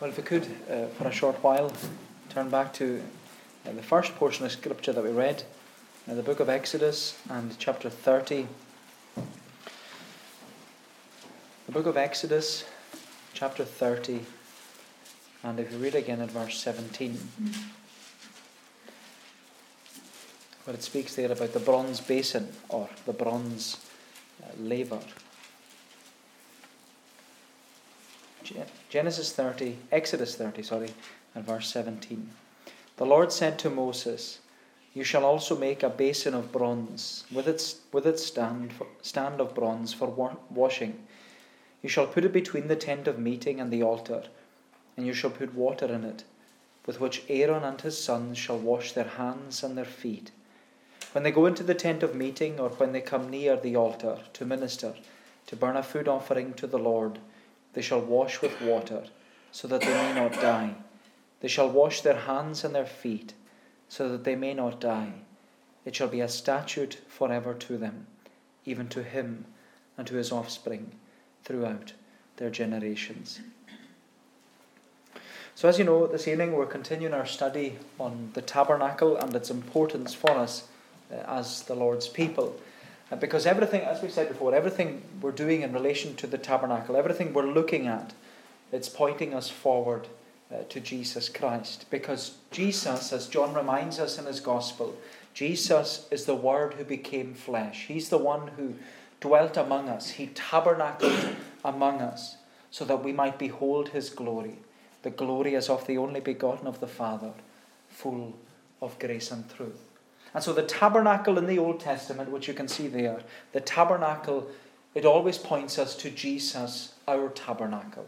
Well, if we could, uh, for a short while, turn back to uh, the first portion of Scripture that we read, uh, the book of Exodus and chapter 30. The book of Exodus, chapter 30, and if you read again at verse 17, where it speaks there about the bronze basin or the bronze uh, laver. Genesis 30, Exodus 30, sorry, and verse 17. The Lord said to Moses, You shall also make a basin of bronze, with its, with its stand, stand of bronze for wa- washing. You shall put it between the tent of meeting and the altar, and you shall put water in it, with which Aaron and his sons shall wash their hands and their feet. When they go into the tent of meeting, or when they come near the altar to minister, to burn a food offering to the Lord, they shall wash with water, so that they may not die. They shall wash their hands and their feet, so that they may not die. It shall be a statute forever to them, even to him and to his offspring throughout their generations. So, as you know, this evening we're continuing our study on the tabernacle and its importance for us uh, as the Lord's people. Because everything, as we said before, everything we're doing in relation to the tabernacle, everything we're looking at, it's pointing us forward uh, to Jesus Christ. Because Jesus, as John reminds us in his gospel, Jesus is the Word who became flesh. He's the one who dwelt among us. He tabernacled among us so that we might behold his glory. The glory as of the only begotten of the Father, full of grace and truth. And so the tabernacle in the Old Testament, which you can see there, the tabernacle, it always points us to Jesus, our tabernacle.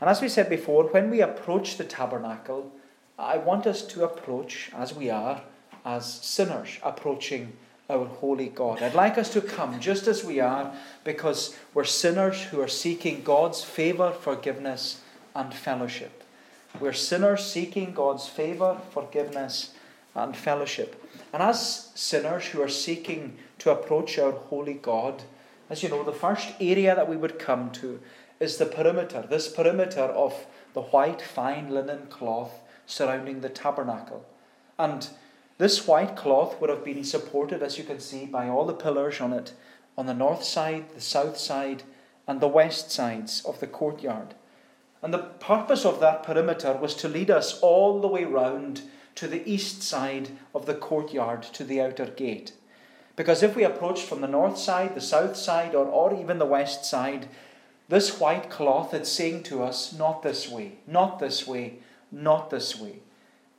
And as we said before, when we approach the tabernacle, I want us to approach, as we are, as sinners approaching our holy God. I'd like us to come just as we are because we're sinners who are seeking God's favour, forgiveness, and fellowship. We're sinners seeking God's favour, forgiveness, and fellowship. And as sinners who are seeking to approach our holy God, as you know, the first area that we would come to is the perimeter, this perimeter of the white fine linen cloth surrounding the tabernacle. And this white cloth would have been supported, as you can see, by all the pillars on it on the north side, the south side, and the west sides of the courtyard. And the purpose of that perimeter was to lead us all the way round to the east side of the courtyard to the outer gate. Because if we approached from the north side, the south side, or, or even the west side, this white cloth is saying to us, not this way, not this way, not this way.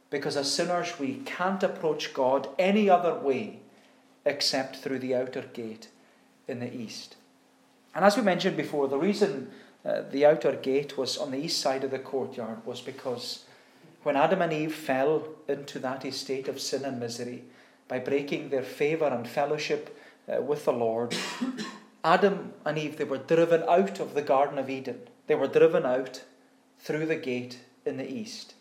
Because as sinners, we can't approach God any other way except through the outer gate in the east. And as we mentioned before, the reason uh, the outer gate was on the east side of the courtyard was because when Adam and Eve fell into that estate of sin and misery by breaking their favour and fellowship uh, with the Lord, Adam and Eve, they were driven out of the Garden of Eden. They were driven out through the gate in the east.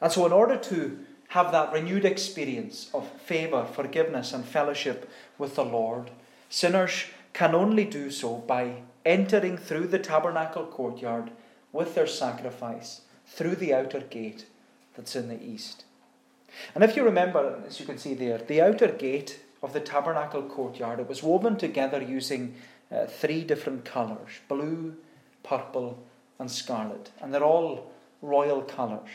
And so, in order to have that renewed experience of favour, forgiveness, and fellowship with the Lord, sinners can only do so by entering through the tabernacle courtyard with their sacrifice through the outer gate that's in the east. And if you remember, as you can see there, the outer gate of the tabernacle courtyard, it was woven together using uh, three different colours blue, purple, and scarlet. And they're all royal colours.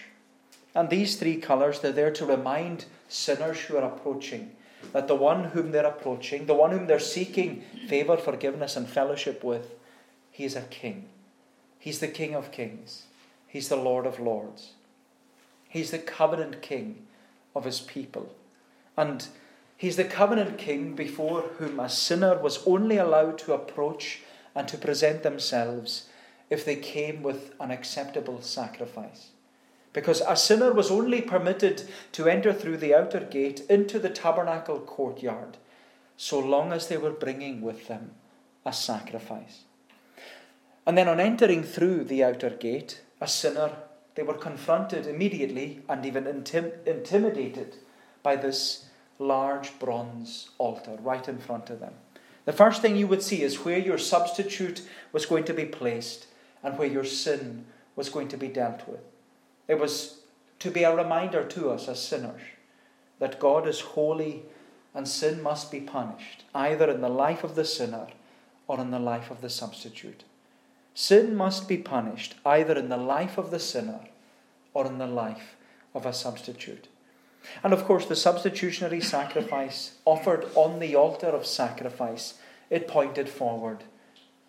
And these three colours, they're there to remind sinners who are approaching that the one whom they're approaching, the one whom they're seeking favour, forgiveness, and fellowship with, he is a king. He's the King of kings. He's the Lord of lords. He's the covenant king of his people. And he's the covenant king before whom a sinner was only allowed to approach and to present themselves if they came with an acceptable sacrifice. Because a sinner was only permitted to enter through the outer gate into the tabernacle courtyard so long as they were bringing with them a sacrifice. And then, on entering through the outer gate, a sinner they were confronted immediately and even intim- intimidated by this large bronze altar right in front of them. The first thing you would see is where your substitute was going to be placed and where your sin was going to be dealt with. It was to be a reminder to us as sinners that God is holy and sin must be punished, either in the life of the sinner or in the life of the substitute. Sin must be punished either in the life of the sinner or in the life of a substitute. And of course, the substitutionary sacrifice offered on the altar of sacrifice, it pointed forward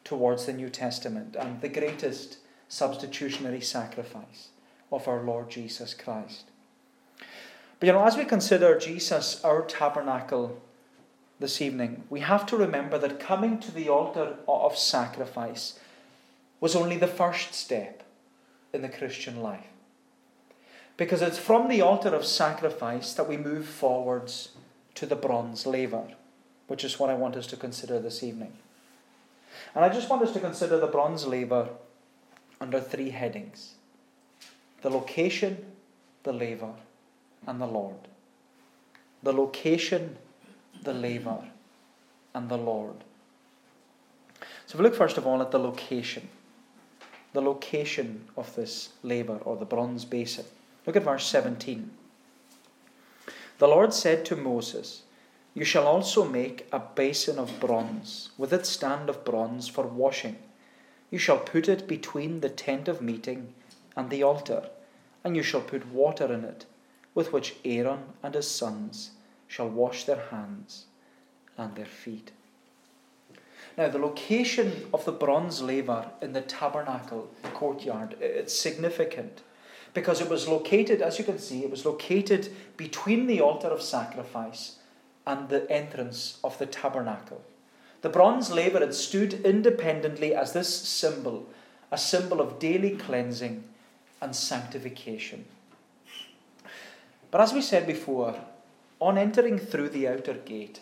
towards the New Testament and the greatest substitutionary sacrifice of our Lord Jesus Christ. But you know, as we consider Jesus, our tabernacle, this evening, we have to remember that coming to the altar of sacrifice was only the first step in the Christian life. Because it's from the altar of sacrifice that we move forwards to the bronze laver, which is what I want us to consider this evening. And I just want us to consider the bronze laver under three headings the location, the laver, and the Lord. The location, the laver, and the Lord. So, we look first of all at the location, the location of this labour or the bronze basin. Look at verse 17. The Lord said to Moses, You shall also make a basin of bronze, with its stand of bronze for washing. You shall put it between the tent of meeting and the altar, and you shall put water in it, with which Aaron and his sons shall wash their hands and their feet. Now, the location of the bronze laver in the tabernacle courtyard, it's significant because it was located, as you can see, it was located between the altar of sacrifice and the entrance of the tabernacle. The bronze laver had stood independently as this symbol, a symbol of daily cleansing and sanctification. But as we said before, on entering through the outer gate,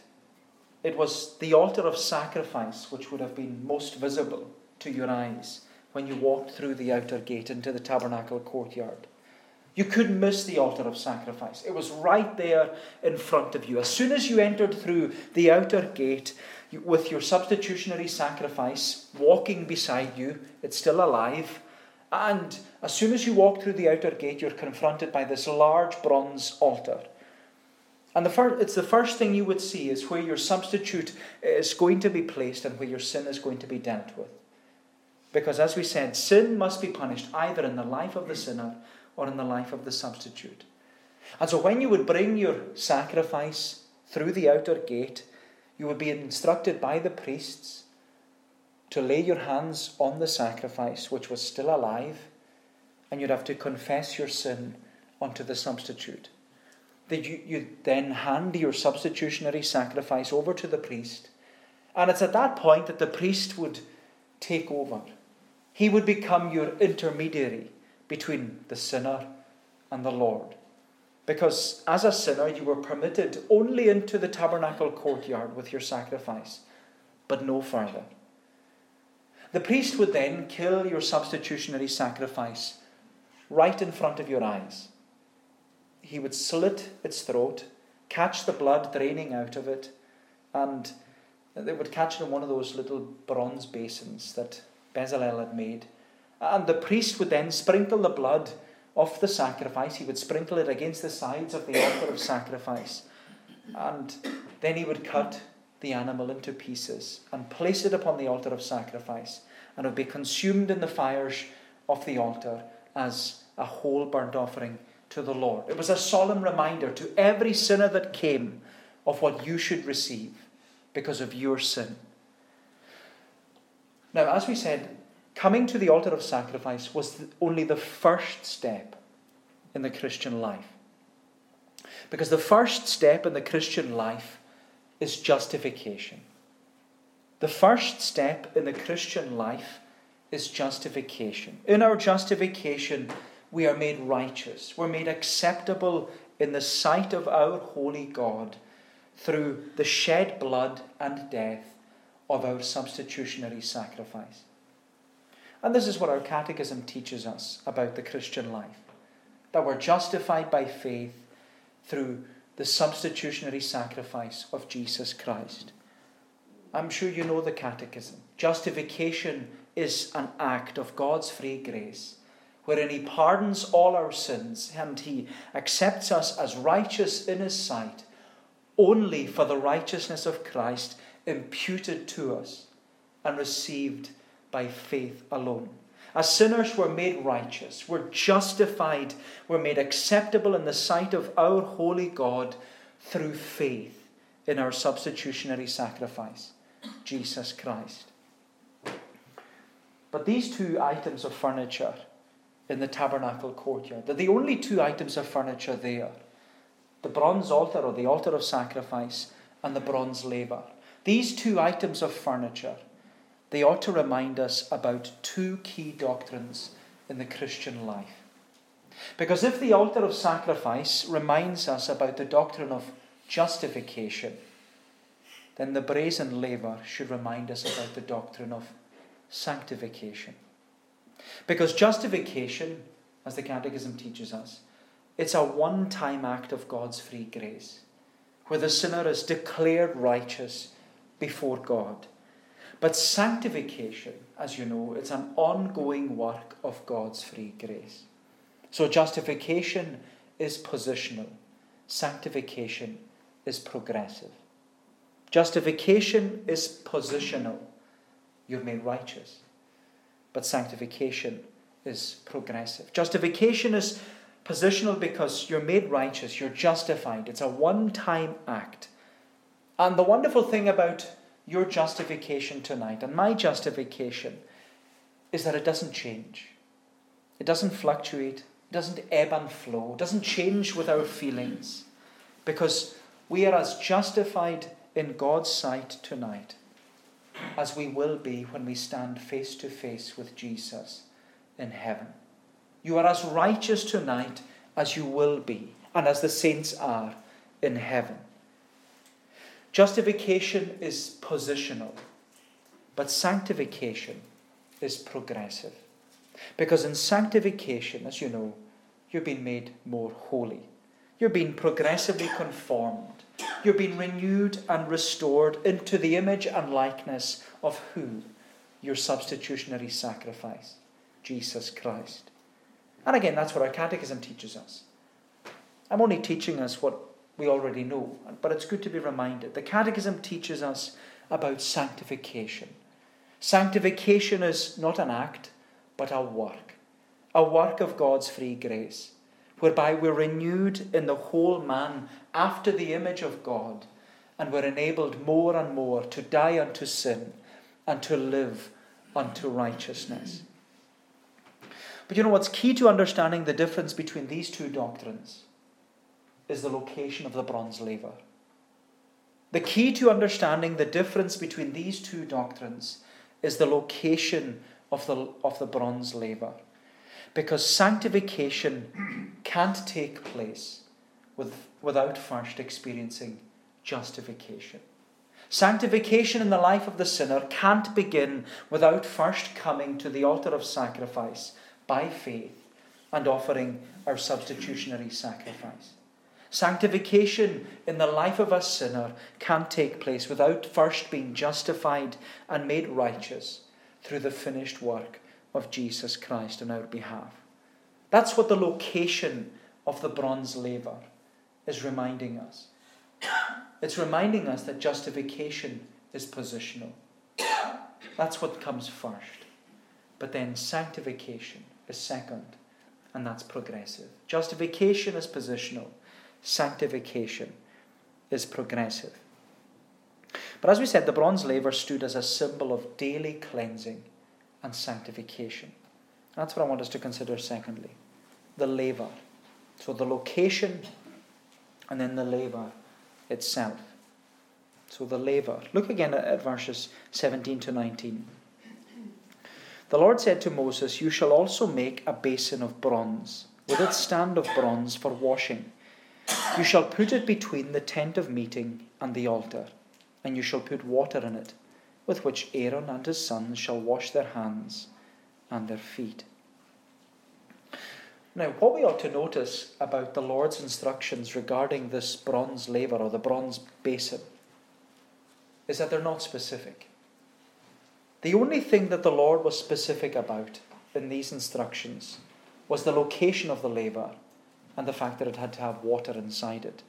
it was the altar of sacrifice which would have been most visible to your eyes when you walked through the outer gate into the tabernacle courtyard. You couldn't miss the altar of sacrifice. It was right there in front of you. As soon as you entered through the outer gate with your substitutionary sacrifice walking beside you, it's still alive. And as soon as you walk through the outer gate, you're confronted by this large bronze altar. And the first, it's the first thing you would see is where your substitute is going to be placed and where your sin is going to be dealt with. Because as we said, sin must be punished either in the life of the sinner or in the life of the substitute. And so when you would bring your sacrifice through the outer gate, you would be instructed by the priests to lay your hands on the sacrifice, which was still alive, and you'd have to confess your sin unto the substitute. That you, you then hand your substitutionary sacrifice over to the priest, and it's at that point that the priest would take over. He would become your intermediary between the sinner and the Lord. Because as a sinner, you were permitted only into the tabernacle courtyard with your sacrifice, but no further. The priest would then kill your substitutionary sacrifice right in front of your eyes. He would slit its throat, catch the blood draining out of it, and they would catch it in one of those little bronze basins that Bezalel had made and the priest would then sprinkle the blood of the sacrifice. He would sprinkle it against the sides of the altar of sacrifice. And then he would cut the animal into pieces and place it upon the altar of sacrifice. And it would be consumed in the fires of the altar as a whole burnt offering to the Lord. It was a solemn reminder to every sinner that came of what you should receive because of your sin. Now, as we said, Coming to the altar of sacrifice was only the first step in the Christian life. Because the first step in the Christian life is justification. The first step in the Christian life is justification. In our justification, we are made righteous. We're made acceptable in the sight of our holy God through the shed blood and death of our substitutionary sacrifice. And this is what our catechism teaches us about the Christian life that we're justified by faith through the substitutionary sacrifice of Jesus Christ. I'm sure you know the catechism. Justification is an act of God's free grace wherein He pardons all our sins and He accepts us as righteous in His sight only for the righteousness of Christ imputed to us and received by faith alone. As sinners, we're made righteous, we're justified, we're made acceptable in the sight of our holy God through faith in our substitutionary sacrifice, Jesus Christ. But these two items of furniture in the tabernacle courtyard, they're the only two items of furniture there the bronze altar or the altar of sacrifice and the bronze laver. These two items of furniture they ought to remind us about two key doctrines in the Christian life. Because if the altar of sacrifice reminds us about the doctrine of justification, then the brazen laver should remind us about the doctrine of sanctification. Because justification, as the Catechism teaches us, it's a one time act of God's free grace, where the sinner is declared righteous before God. But sanctification, as you know, it's an ongoing work of God's free grace. So justification is positional, sanctification is progressive. Justification is positional. You're made righteous. But sanctification is progressive. Justification is positional because you're made righteous, you're justified. It's a one time act. And the wonderful thing about your justification tonight and my justification is that it doesn't change. It doesn't fluctuate, it doesn't ebb and flow, it doesn't change with our feelings because we are as justified in God's sight tonight as we will be when we stand face to face with Jesus in heaven. You are as righteous tonight as you will be, and as the saints are in heaven. Justification is positional, but sanctification is progressive. Because in sanctification, as you know, you're being made more holy. You're being progressively conformed. You're being renewed and restored into the image and likeness of who? Your substitutionary sacrifice, Jesus Christ. And again, that's what our catechism teaches us. I'm only teaching us what we already know, but it's good to be reminded. The Catechism teaches us about sanctification. Sanctification is not an act, but a work, a work of God's free grace, whereby we're renewed in the whole man after the image of God, and we're enabled more and more to die unto sin and to live unto righteousness. But you know what's key to understanding the difference between these two doctrines? is the location of the bronze laver. The key to understanding the difference between these two doctrines is the location of the, of the bronze laver. Because sanctification can't take place with, without first experiencing justification. Sanctification in the life of the sinner can't begin without first coming to the altar of sacrifice by faith and offering our substitutionary sacrifice. Sanctification in the life of a sinner can't take place without first being justified and made righteous through the finished work of Jesus Christ on our behalf. That's what the location of the bronze laver is reminding us. It's reminding us that justification is positional. That's what comes first. But then sanctification is second, and that's progressive. Justification is positional sanctification is progressive. But as we said, the bronze laver stood as a symbol of daily cleansing and sanctification. That's what I want us to consider secondly the laver. So the location and then the laver itself. So the laver. Look again at verses 17 to 19. The Lord said to Moses, You shall also make a basin of bronze, with its stand of bronze for washing you shall put it between the tent of meeting and the altar, and you shall put water in it, with which Aaron and his sons shall wash their hands and their feet. Now, what we ought to notice about the Lord's instructions regarding this bronze laver or the bronze basin is that they're not specific. The only thing that the Lord was specific about in these instructions was the location of the laver and the fact that it had to have water inside it.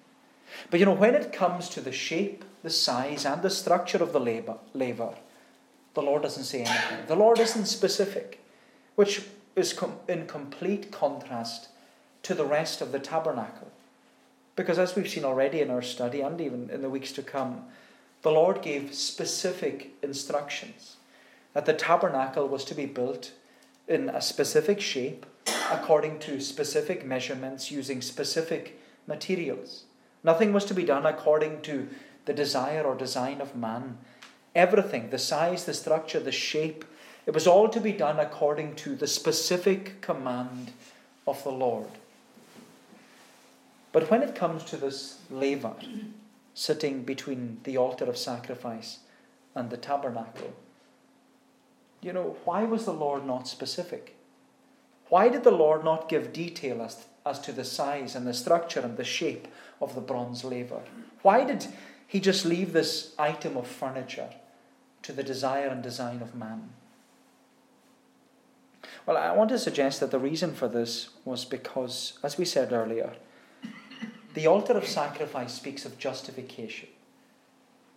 But you know, when it comes to the shape, the size, and the structure of the labor, laver the Lord doesn't say anything. The Lord isn't specific, which is com- in complete contrast to the rest of the tabernacle. Because as we've seen already in our study and even in the weeks to come, the Lord gave specific instructions that the tabernacle was to be built in a specific shape according to specific measurements using specific materials. Nothing was to be done according to the desire or design of man. Everything, the size, the structure, the shape, it was all to be done according to the specific command of the Lord. But when it comes to this laver sitting between the altar of sacrifice and the tabernacle, you know, why was the Lord not specific? Why did the Lord not give detail as, as to the size and the structure and the shape of the bronze laver? Why did he just leave this item of furniture to the desire and design of man? Well, I want to suggest that the reason for this was because, as we said earlier, the altar of sacrifice speaks of justification.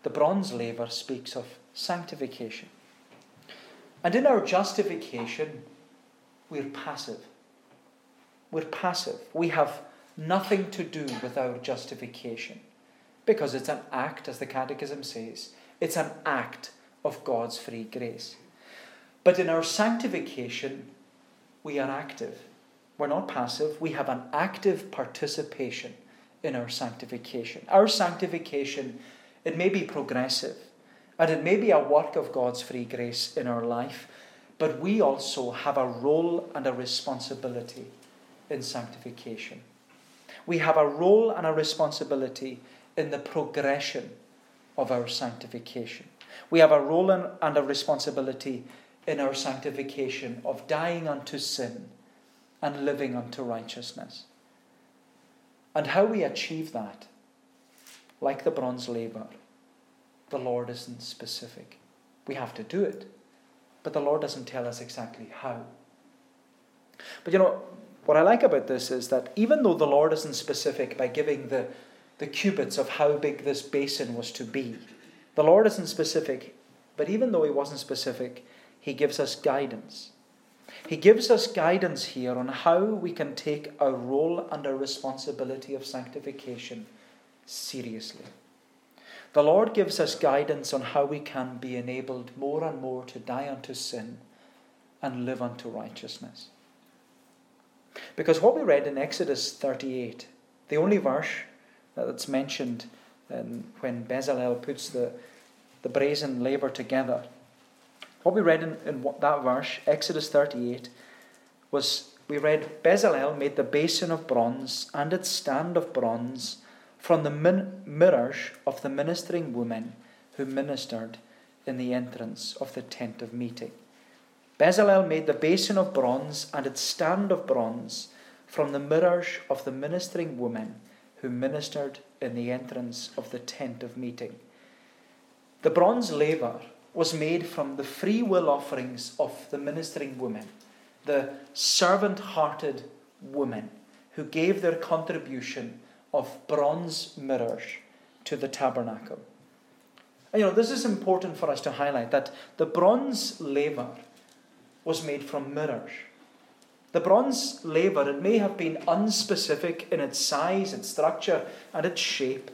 The bronze laver speaks of sanctification. And in our justification, we're passive. We're passive. We have nothing to do with our justification because it's an act, as the Catechism says, it's an act of God's free grace. But in our sanctification, we are active. We're not passive. We have an active participation in our sanctification. Our sanctification, it may be progressive and it may be a work of God's free grace in our life, but we also have a role and a responsibility in sanctification. We have a role and a responsibility in the progression of our sanctification. We have a role and a responsibility in our sanctification of dying unto sin and living unto righteousness. And how we achieve that, like the bronze labour, the Lord isn't specific. We have to do it, but the Lord doesn't tell us exactly how. But you know, what I like about this is that even though the Lord isn't specific by giving the, the cubits of how big this basin was to be, the Lord isn't specific, but even though He wasn't specific, He gives us guidance. He gives us guidance here on how we can take our role and our responsibility of sanctification seriously. The Lord gives us guidance on how we can be enabled more and more to die unto sin and live unto righteousness. Because what we read in Exodus 38, the only verse that's mentioned um, when Bezalel puts the, the brazen laver together, what we read in, in that verse, Exodus 38, was we read Bezalel made the basin of bronze and its stand of bronze from the min- mirrors of the ministering women who ministered in the entrance of the tent of meeting. Bezalel made the basin of bronze and its stand of bronze from the mirrors of the ministering women who ministered in the entrance of the tent of meeting. The bronze laver was made from the free will offerings of the ministering women, the servant hearted women who gave their contribution of bronze mirrors to the tabernacle. And, you know, this is important for us to highlight that the bronze laver was made from mirrors. The bronze laver, it may have been unspecific in its size, its structure, and its shape,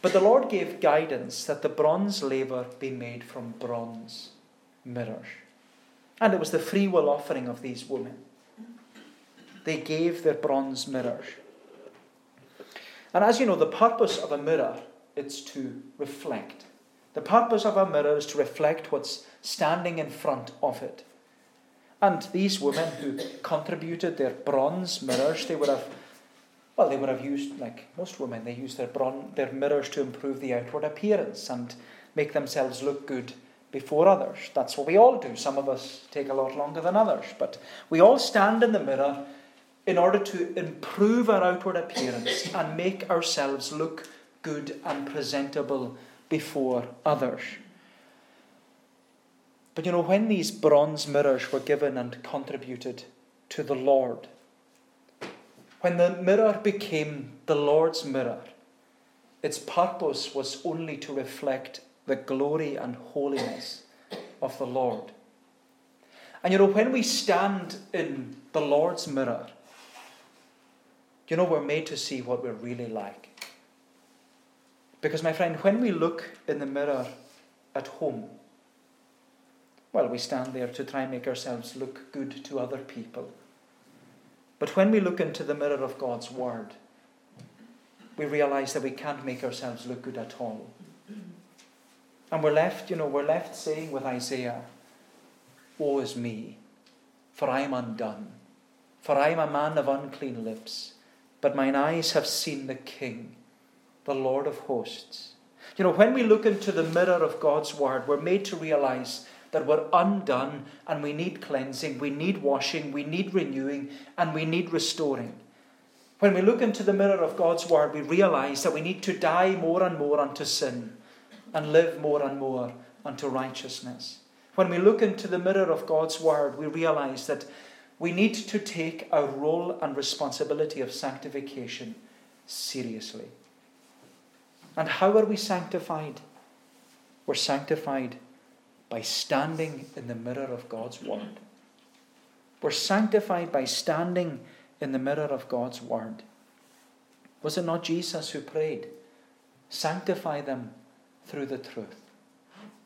but the Lord gave guidance that the bronze laver be made from bronze mirrors. And it was the free will offering of these women. They gave their bronze mirrors. And as you know, the purpose of a mirror is to reflect. The purpose of a mirror is to reflect what's standing in front of it. And these women who contributed their bronze mirrors, they would have, well, they would have used, like most women, they use their, bron- their mirrors to improve the outward appearance and make themselves look good before others. That's what we all do. Some of us take a lot longer than others, but we all stand in the mirror in order to improve our outward appearance and make ourselves look good and presentable before others. But you know, when these bronze mirrors were given and contributed to the Lord, When the mirror became the Lord's mirror, its purpose was only to reflect the glory and holiness of the Lord. And you know, when we stand in the Lord's mirror, you know, we're made to see what we're really like. Because, my friend, when we look in the mirror at home, well, we stand there to try and make ourselves look good to other people. But when we look into the mirror of God's Word, we realize that we can't make ourselves look good at all. And we're left, you know, we're left saying with Isaiah, Woe is me, for I am undone, for I am a man of unclean lips, but mine eyes have seen the King, the Lord of hosts. You know, when we look into the mirror of God's Word, we're made to realize that we're undone and we need cleansing, we need washing, we need renewing, and we need restoring. When we look into the mirror of God's Word, we realize that we need to die more and more unto sin and live more and more unto righteousness. When we look into the mirror of God's Word, we realize that we need to take our role and responsibility of sanctification seriously. And how are we sanctified? We're sanctified by standing in the mirror of God's Word. We're sanctified by standing in the mirror of God's Word. Was it not Jesus who prayed, Sanctify them through the truth?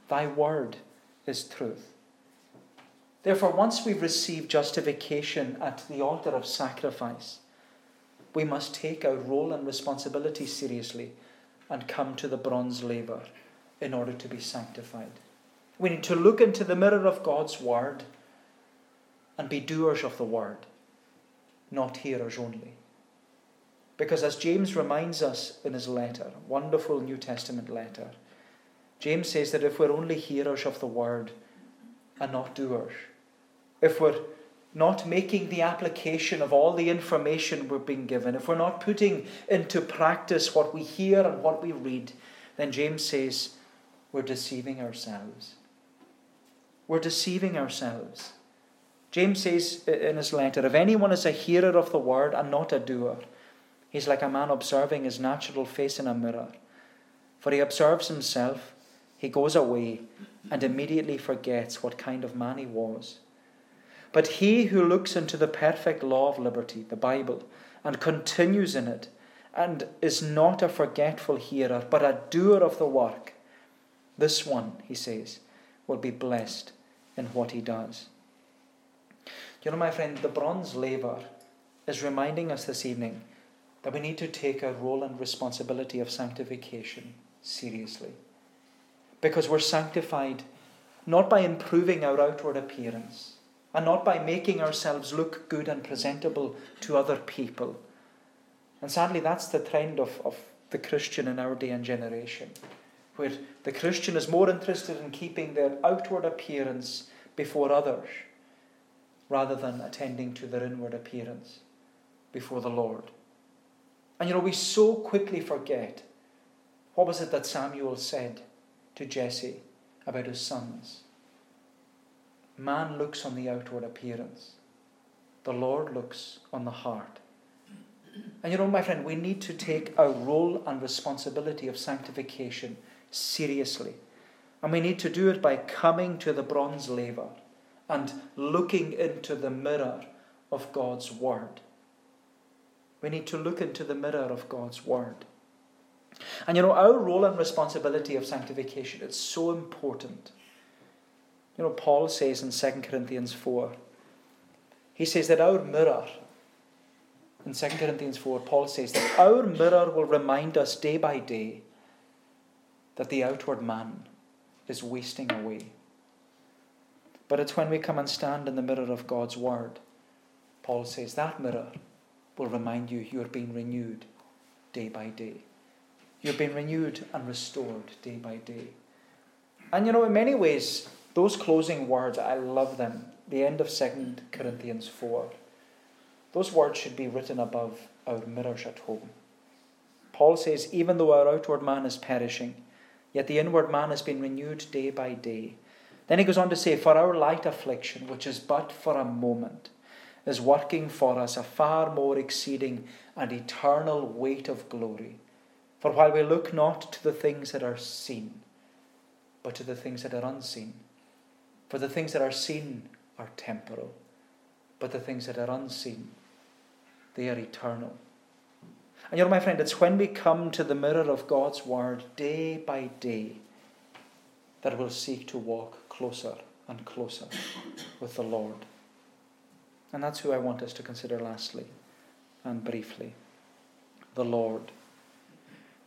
Thy Word is truth. Therefore, once we've received justification at the altar of sacrifice, we must take our role and responsibility seriously and come to the bronze labour in order to be sanctified. We need to look into the mirror of God's Word and be doers of the Word, not hearers only. Because as James reminds us in his letter, wonderful New Testament letter, James says that if we're only hearers of the Word and not doers, if we're not making the application of all the information we're being given, if we're not putting into practice what we hear and what we read, then James says we're deceiving ourselves we're deceiving ourselves. James says in his letter if anyone is a hearer of the word and not a doer, he's like a man observing his natural face in a mirror. For he observes himself, he goes away, and immediately forgets what kind of man he was. But he who looks into the perfect law of liberty, the Bible, and continues in it, and is not a forgetful hearer, but a doer of the work, this one, he says, will be blessed in what he does. You know, my friend, the bronze laver is reminding us this evening that we need to take our role and responsibility of sanctification seriously. Because we're sanctified not by improving our outward appearance and not by making ourselves look good and presentable to other people. And sadly, that's the trend of, of the Christian in our day and generation where the Christian is more interested in keeping their outward appearance before others rather than attending to their inward appearance before the Lord. And you know, we so quickly forget what was it that Samuel said to Jesse about his sons? Man looks on the outward appearance, the Lord looks on the heart. And you know, my friend, we need to take our role and responsibility of sanctification seriously. And we need to do it by coming to the bronze laver and looking into the mirror of God's Word. We need to look into the mirror of God's Word. And you know, our role and responsibility of sanctification is so important. You know, Paul says in 2 Corinthians 4, he says that our mirror, in 2 Corinthians 4, Paul says that our mirror will remind us day by day that the outward man is wasting away. But it's when we come and stand in the mirror of God's Word, Paul says that mirror will remind you you are being renewed day by day. You're being renewed and restored day by day. And you know, in many ways, those closing words, I love them. The end of 2 Corinthians 4. Those words should be written above our mirrors at home. Paul says, even though our outward man is perishing, Yet the inward man has been renewed day by day. Then he goes on to say, For our light affliction, which is but for a moment, is working for us a far more exceeding and eternal weight of glory. For while we look not to the things that are seen, but to the things that are unseen. For the things that are seen are temporal, but the things that are unseen, they are eternal. And you know, my friend, it's when we come to the mirror of God's Word day by day that we'll seek to walk closer and closer with the Lord. And that's who I want us to consider lastly and briefly the Lord.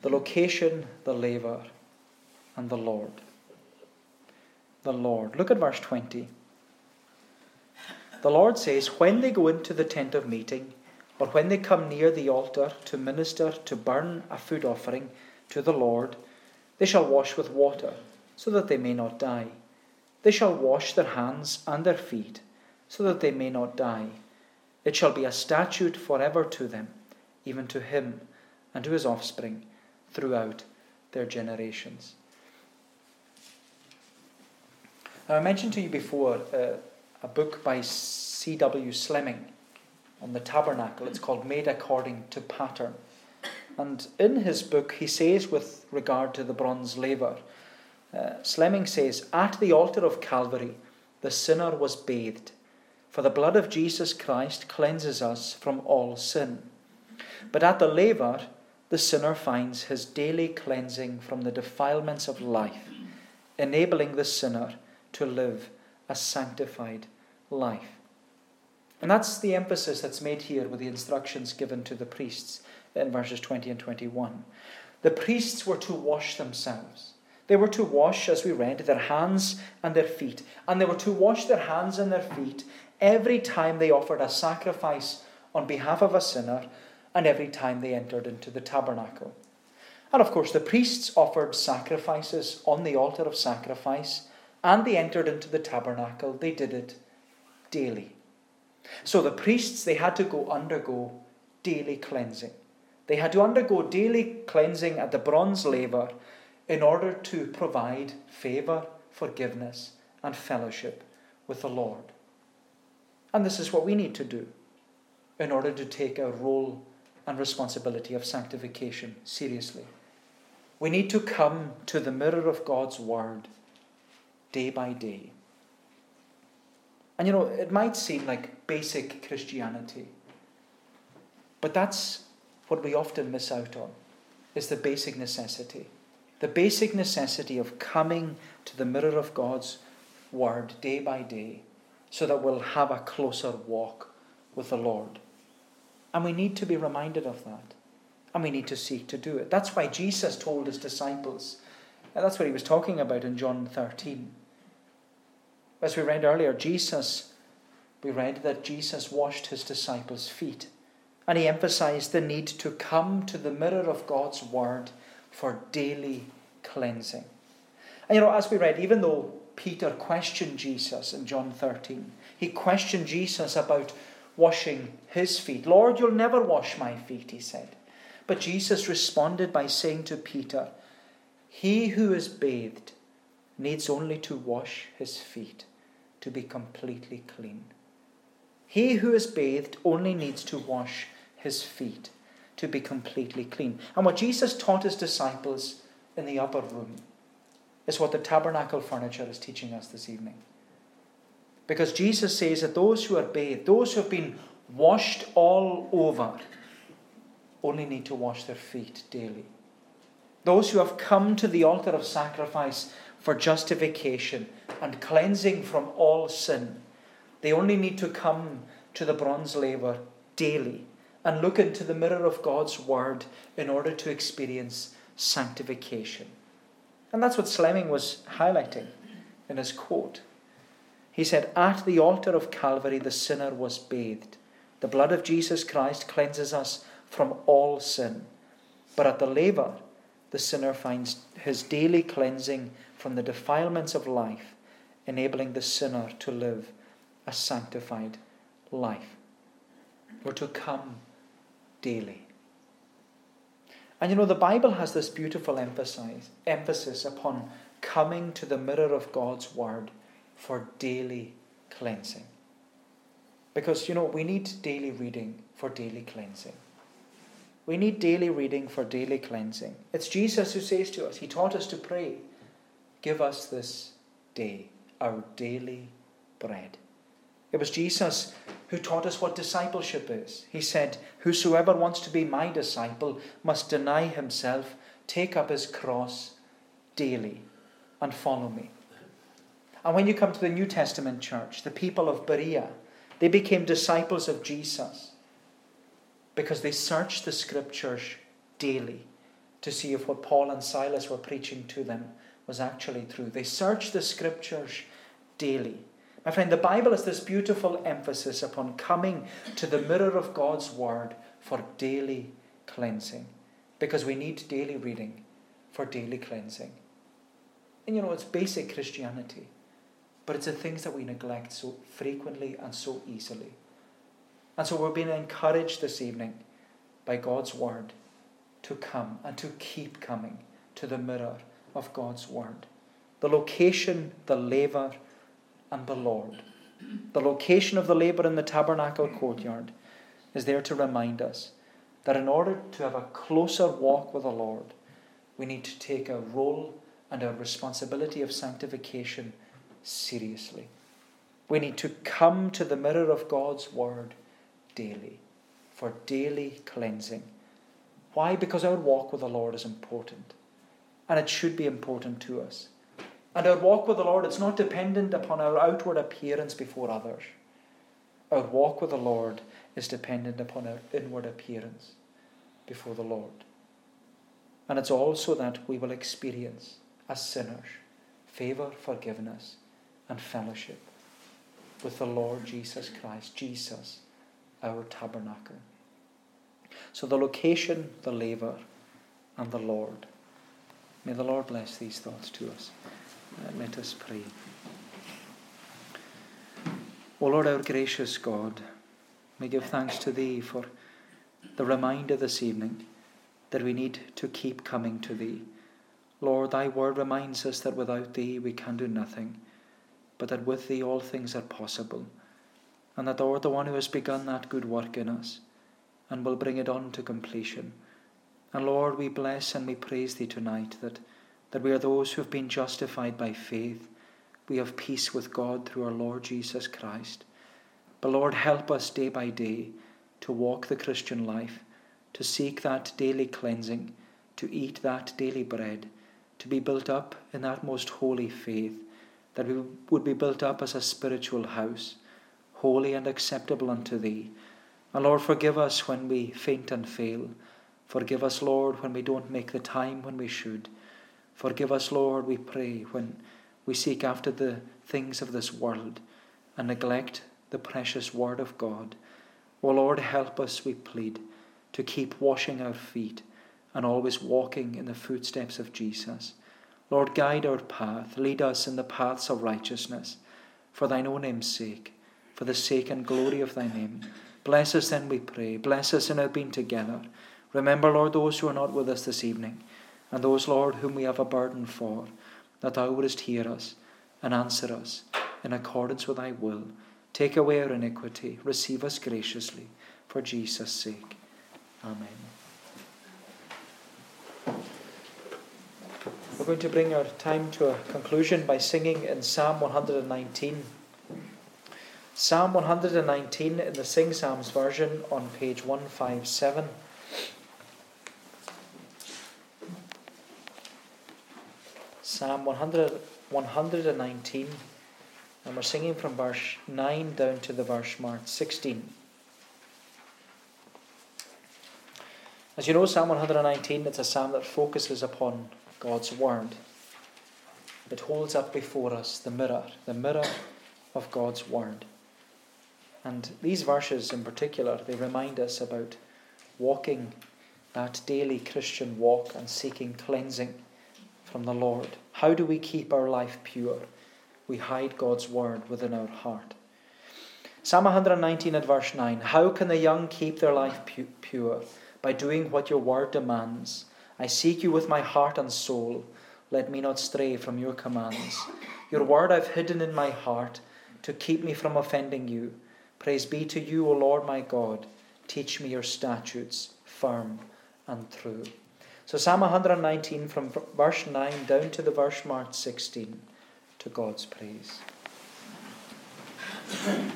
The location, the laver, and the Lord. The Lord. Look at verse 20. The Lord says, When they go into the tent of meeting, or when they come near the altar to minister, to burn a food offering to the Lord, they shall wash with water, so that they may not die. They shall wash their hands and their feet, so that they may not die. It shall be a statute forever to them, even to him and to his offspring throughout their generations. Now, I mentioned to you before uh, a book by C.W. Slemming on the tabernacle. It's called Made According to Pattern. And in his book, he says, with regard to the bronze laver, uh, Slemming says, At the altar of Calvary, the sinner was bathed, for the blood of Jesus Christ cleanses us from all sin. But at the laver, the sinner finds his daily cleansing from the defilements of life, enabling the sinner to live a sanctified life. And that's the emphasis that's made here with the instructions given to the priests in verses 20 and 21. The priests were to wash themselves. They were to wash, as we read, their hands and their feet. And they were to wash their hands and their feet every time they offered a sacrifice on behalf of a sinner and every time they entered into the tabernacle. And of course, the priests offered sacrifices on the altar of sacrifice and they entered into the tabernacle. They did it daily. So the priests, they had to go undergo daily cleansing. They had to undergo daily cleansing at the bronze laver in order to provide favour, forgiveness, and fellowship with the Lord. And this is what we need to do in order to take our role and responsibility of sanctification seriously. We need to come to the mirror of God's Word day by day and you know, it might seem like basic Christianity, but that's what we often miss out on is the basic necessity. The basic necessity of coming to the mirror of God's word day by day so that we'll have a closer walk with the Lord. And we need to be reminded of that. And we need to seek to do it. That's why Jesus told his disciples, and that's what he was talking about in John 13. As we read earlier, Jesus, we read that Jesus washed his disciples' feet. And he emphasized the need to come to the mirror of God's word for daily cleansing. And you know, as we read, even though Peter questioned Jesus in John 13, he questioned Jesus about washing his feet. Lord, you'll never wash my feet, he said. But Jesus responded by saying to Peter, He who is bathed needs only to wash his feet to be completely clean. He who is bathed only needs to wash his feet to be completely clean. And what Jesus taught his disciples in the upper room is what the tabernacle furniture is teaching us this evening. Because Jesus says that those who are bathed, those who have been washed all over, only need to wash their feet daily. Those who have come to the altar of sacrifice for justification and cleansing from all sin. They only need to come to the bronze laver daily and look into the mirror of God's Word in order to experience sanctification. And that's what Slemming was highlighting in his quote. He said, At the altar of Calvary, the sinner was bathed. The blood of Jesus Christ cleanses us from all sin. But at the laver, the sinner finds his daily cleansing from the defilements of life, enabling the sinner to live a sanctified life. We're to come daily. And you know, the Bible has this beautiful emphasis, emphasis upon coming to the mirror of God's Word for daily cleansing. Because, you know, we need daily reading for daily cleansing. We need daily reading for daily cleansing. It's Jesus who says to us, He taught us to pray, Give us this day our daily bread. It was Jesus who taught us what discipleship is. He said, Whosoever wants to be my disciple must deny himself, take up his cross daily, and follow me. And when you come to the New Testament church, the people of Berea, they became disciples of Jesus because they searched the scriptures daily to see if what Paul and Silas were preaching to them was actually true. They searched the scriptures daily. My friend, the Bible has this beautiful emphasis upon coming to the mirror of God's Word for daily cleansing because we need daily reading for daily cleansing. And you know, it's basic Christianity, but it's the things that we neglect so frequently and so easily. And so we're being encouraged this evening by God's Word to come and to keep coming to the mirror of God's Word. The location, the laver, and the Lord. The location of the laver in the tabernacle courtyard is there to remind us that in order to have a closer walk with the Lord, we need to take a role and a responsibility of sanctification seriously. We need to come to the mirror of God's Word daily, for daily cleansing. Why? Because our walk with the Lord is important, and it should be important to us. And our walk with the Lord, it's not dependent upon our outward appearance before others. Our walk with the Lord is dependent upon our inward appearance before the Lord. And it's also that we will experience, as sinners, favour, forgiveness, and fellowship with the Lord Jesus Christ, Jesus our tabernacle. So the location, the laver, and the Lord. May the Lord bless these thoughts to us. Uh, let us pray. O Lord, our gracious God, we give thanks to Thee for the reminder this evening that we need to keep coming to Thee. Lord, Thy word reminds us that without Thee we can do nothing, but that with Thee all things are possible and that thou art the one who has begun that good work in us and will bring it on to completion. And Lord, we bless and we praise thee tonight that, that we are those who have been justified by faith. We have peace with God through our Lord Jesus Christ. But Lord, help us day by day to walk the Christian life, to seek that daily cleansing, to eat that daily bread, to be built up in that most holy faith, that we would be built up as a spiritual house holy and acceptable unto thee. And Lord, forgive us when we faint and fail. Forgive us, Lord, when we don't make the time when we should. Forgive us, Lord, we pray, when we seek after the things of this world and neglect the precious Word of God. O Lord, help us, we plead, to keep washing our feet and always walking in the footsteps of Jesus. Lord, guide our path, lead us in the paths of righteousness, for thine own name's sake for the sake and glory of thy name. Bless us then, we pray. Bless us in our being together. Remember, Lord, those who are not with us this evening, and those, Lord, whom we have a burden for, that thou wouldest hear us and answer us in accordance with thy will. Take away our iniquity. Receive us graciously, for Jesus' sake. Amen. We're going to bring our time to a conclusion by singing in Psalm 119. Psalm 119 in the Sing Psalms version on page 157. Psalm 100, 119, and we're singing from verse 9 down to the verse marked 16. As you know, Psalm 119 it's a psalm that focuses upon God's Word. It holds up before us the mirror, the mirror of God's Word. And these verses in particular, they remind us about walking that daily Christian walk and seeking cleansing from the Lord. How do we keep our life pure? We hide God's word within our heart. Psalm 119 at verse 9 How can the young keep their life pu- pure? By doing what your word demands. I seek you with my heart and soul. Let me not stray from your commands. Your word I've hidden in my heart to keep me from offending you. Praise be to you, O Lord my God. Teach me your statutes, firm and true. So, Psalm 119 from verse 9 down to the verse marked 16 to God's praise. Jesus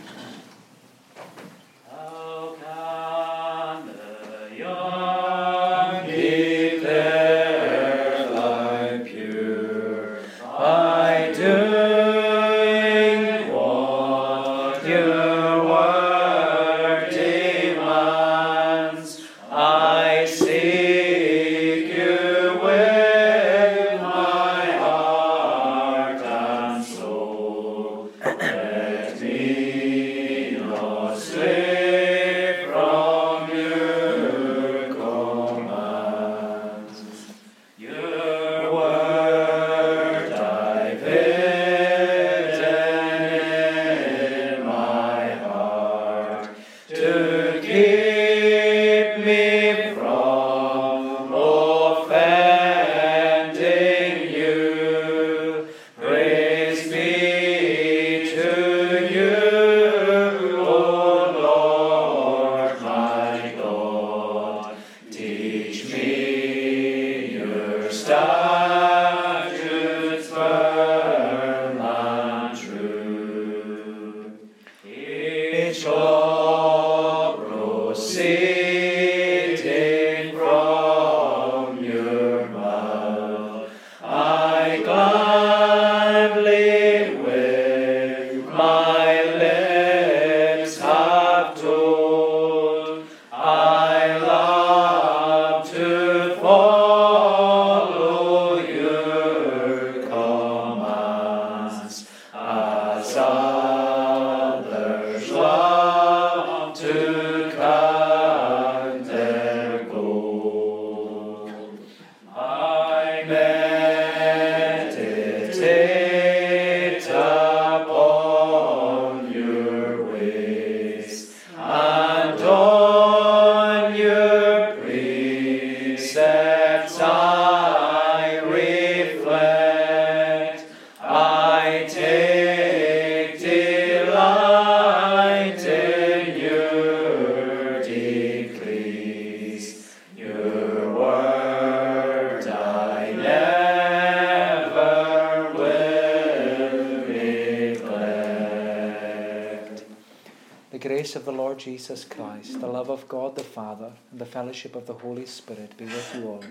fellowship of the Holy Spirit be with you all,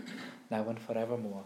now and forevermore.